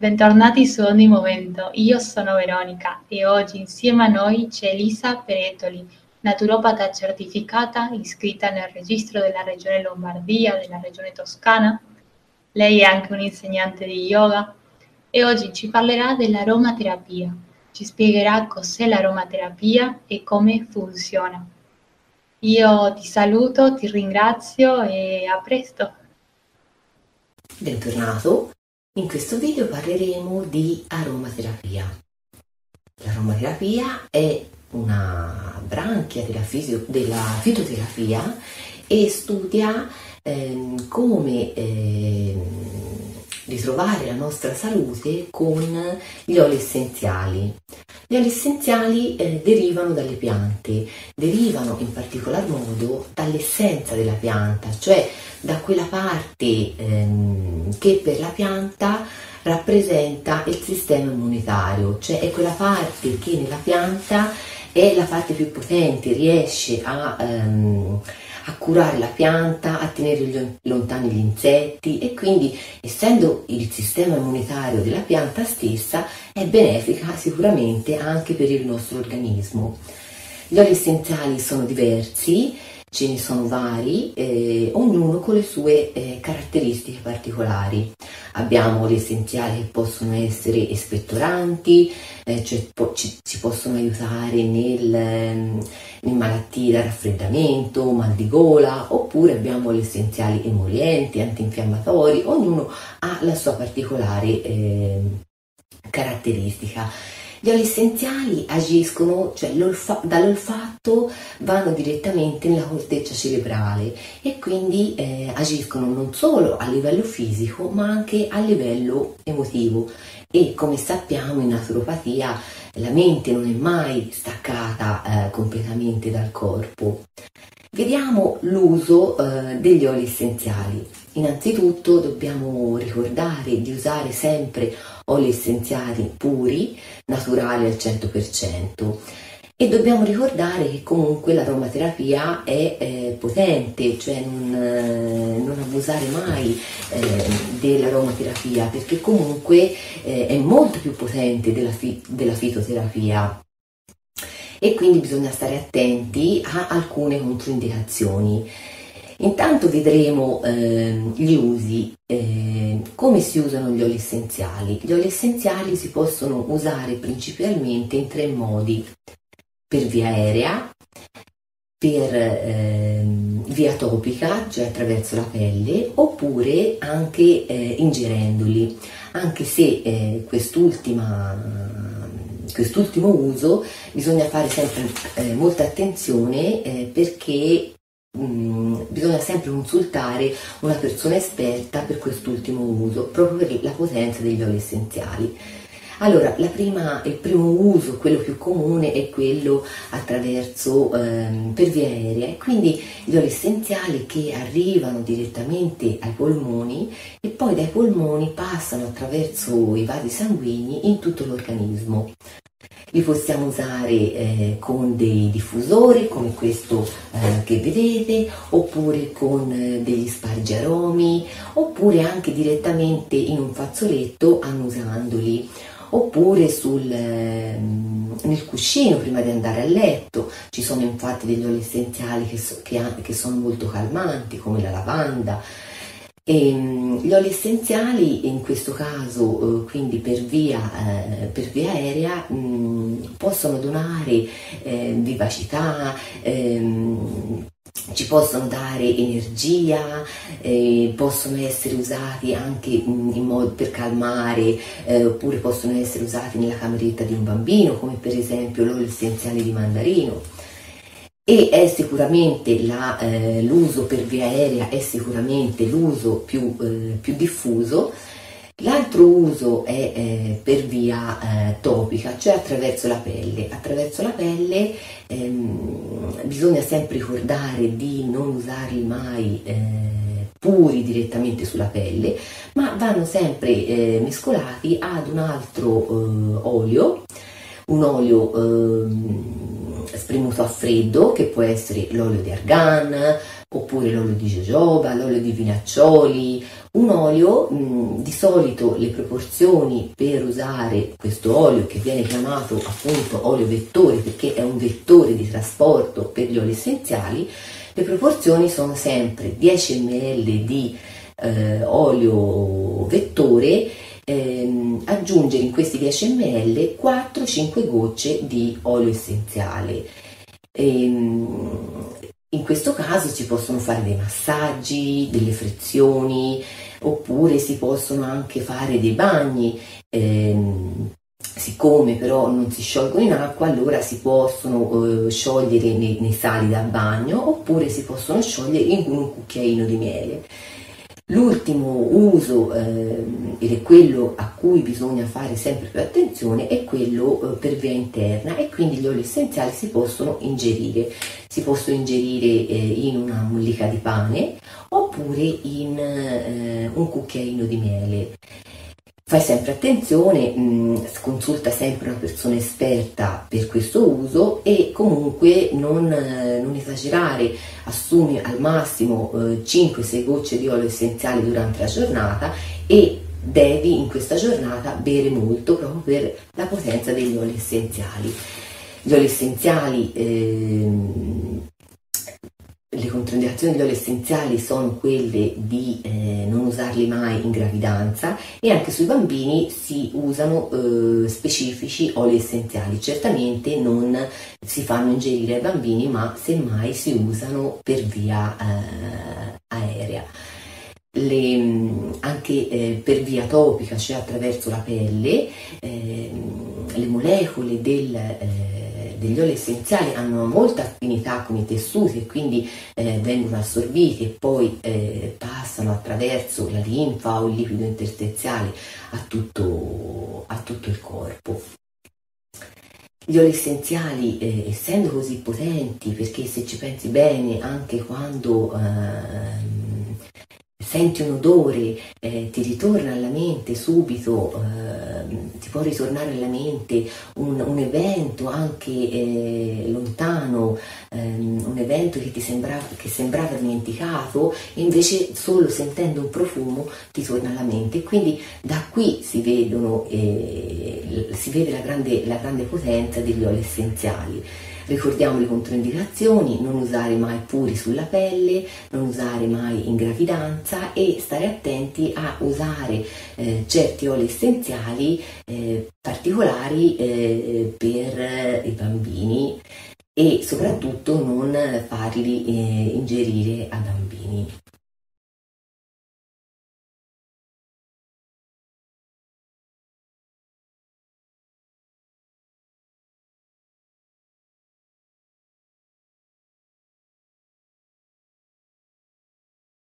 Bentornati su Ogni Momento, io sono Veronica e oggi insieme a noi c'è Elisa Peretoli, naturopata certificata iscritta nel registro della regione Lombardia, della regione Toscana. Lei è anche un'insegnante di yoga e oggi ci parlerà dell'aromaterapia. Ci spiegherà cos'è l'aromaterapia e come funziona. Io ti saluto, ti ringrazio e a presto. Bentornato, in questo video parleremo di aromaterapia. L'aromaterapia è una branchia della, fisio- della fitoterapia e studia ehm, come ehm, ritrovare la nostra salute con gli oli essenziali. Gli oli essenziali eh, derivano dalle piante, derivano in particolar modo dall'essenza della pianta, cioè da quella parte ehm, che per la pianta rappresenta il sistema immunitario, cioè è quella parte che nella pianta è la parte più potente, riesce a, ehm, a curare la pianta, a tenere lontani gli insetti e quindi essendo il sistema immunitario della pianta stessa è benefica sicuramente anche per il nostro organismo. Gli oli essenziali sono diversi, ce ne sono vari, eh, ognuno con le sue eh, caratteristiche particolari. Abbiamo oli essenziali che possono essere espettoranti, eh, cioè po- ci, ci, possono aiutare nel, ehm, in malattie da raffreddamento, mal di gola, oppure abbiamo oli essenziali emolienti, antinfiammatori, ognuno ha la sua particolare ehm, caratteristica. Gli oli essenziali agiscono, cioè dall'olfatto vanno direttamente nella corteccia cerebrale e quindi eh, agiscono non solo a livello fisico ma anche a livello emotivo e come sappiamo in naturopatia la mente non è mai staccata eh, completamente dal corpo. Vediamo l'uso eh, degli oli essenziali. Innanzitutto dobbiamo ricordare di usare sempre oli essenziali puri, naturali al 100%. E dobbiamo ricordare che comunque l'aromaterapia è eh, potente, cioè non, eh, non abusare mai eh, dell'aromaterapia perché comunque eh, è molto più potente della, fi- della fitoterapia e quindi bisogna stare attenti a alcune controindicazioni. Intanto vedremo eh, gli usi, eh, come si usano gli oli essenziali. Gli oli essenziali si possono usare principalmente in tre modi, per via aerea, per eh, via topica, cioè attraverso la pelle, oppure anche eh, ingerendoli, anche se eh, quest'ultima quest'ultimo uso bisogna fare sempre eh, molta attenzione eh, perché mm, bisogna sempre consultare una persona esperta per quest'ultimo uso, proprio per la potenza degli oli essenziali. Allora, prima, il primo uso, quello più comune, è quello attraverso ehm, per via aerea, quindi gli oli essenziali che arrivano direttamente ai polmoni e poi dai polmoni passano attraverso i vasi sanguigni in tutto l'organismo. Li possiamo usare eh, con dei diffusori come questo eh, che vedete, oppure con eh, degli spargiaromi, oppure anche direttamente in un fazzoletto annusandoli oppure sul, ehm, nel cuscino prima di andare a letto. Ci sono infatti degli oli essenziali che, so, che, che sono molto calmanti come la lavanda, e, ehm, gli oli essenziali in questo caso, eh, quindi per via, eh, per via aerea, mm, possono donare eh, vivacità, ehm, ci possono dare energia, possono essere usati anche in modo per calmare, oppure possono essere usati nella cameretta di un bambino, come per esempio l'olio essenziale di mandarino e è sicuramente la, eh, l'uso per via aerea è sicuramente l'uso più, eh, più diffuso. L'altro uso è eh, per via eh, topica, cioè attraverso la pelle. Attraverso la pelle ehm, bisogna sempre ricordare di non usarli mai eh, puri direttamente sulla pelle, ma vanno sempre eh, mescolati ad un altro olio, un olio ehm, spremuto a freddo, che può essere l'olio di argan, oppure l'olio di jojoba, l'olio di vinaccioli, un olio mh, di solito le proporzioni per usare questo olio che viene chiamato appunto olio vettore perché è un vettore di trasporto per gli oli essenziali, le proporzioni sono sempre 10 ml di eh, olio vettore ehm, aggiungere in questi 10 ml 4-5 gocce di olio essenziale. Ehm, in questo caso si possono fare dei massaggi, delle frizioni, oppure si possono anche fare dei bagni. Ehm, siccome però non si sciolgono in acqua, allora si possono eh, sciogliere nei, nei, sali da bagno oppure si possono sciogliere in un cucchiaino di miele. L'ultimo uso, eh, ed è quello a cui bisogna fare sempre più attenzione, è quello eh, per via interna e quindi gli oli essenziali si possono ingerire. Si possono ingerire eh, in una mollica di pane oppure in eh, un cucchiaino di miele. Fai sempre attenzione, mh, mm, consulta sempre una persona esperta per questo uso e comunque non, eh, non esagerare, assumi al massimo eh, 5-6 gocce di olio essenziale durante la giornata e devi in questa giornata bere molto proprio per la potenza degli oli essenziali. Gli oli essenziali le controindicazioni degli oli essenziali sono quelle di eh, non usarli mai in gravidanza e anche sui bambini si usano eh, specifici oli essenziali. Certamente non si fanno ingerire ai bambini, ma semmai si usano per via eh, aerea. Le, anche eh, per via topica, cioè attraverso la pelle, ehm, le molecole del eh, degli oli essenziali hanno molta affinità con i tessuti e quindi eh, vengono assorbiti e poi eh, passano attraverso la linfa o il liquido interstiziale a tutto, a tutto il corpo. Gli oli essenziali, eh, essendo così potenti, perché se ci pensi bene, anche quando eh, senti un odore, eh, ti ritorna alla mente subito, eh, ti può ritornare alla mente un, un evento anche eh, lontano, ehm, un evento che ti sembrava, che sembrava dimenticato, invece solo sentendo un profumo ti torna alla mente. Quindi da qui si, vedono, eh, si vede la grande, la grande potenza degli oli essenziali. Ricordiamo le controindicazioni, non usare mai puri sulla pelle, non usare mai in gravidanza e stare attenti a usare eh, certi oli essenziali eh, particolari eh, per i bambini e soprattutto non farli eh, ingerire a bambini.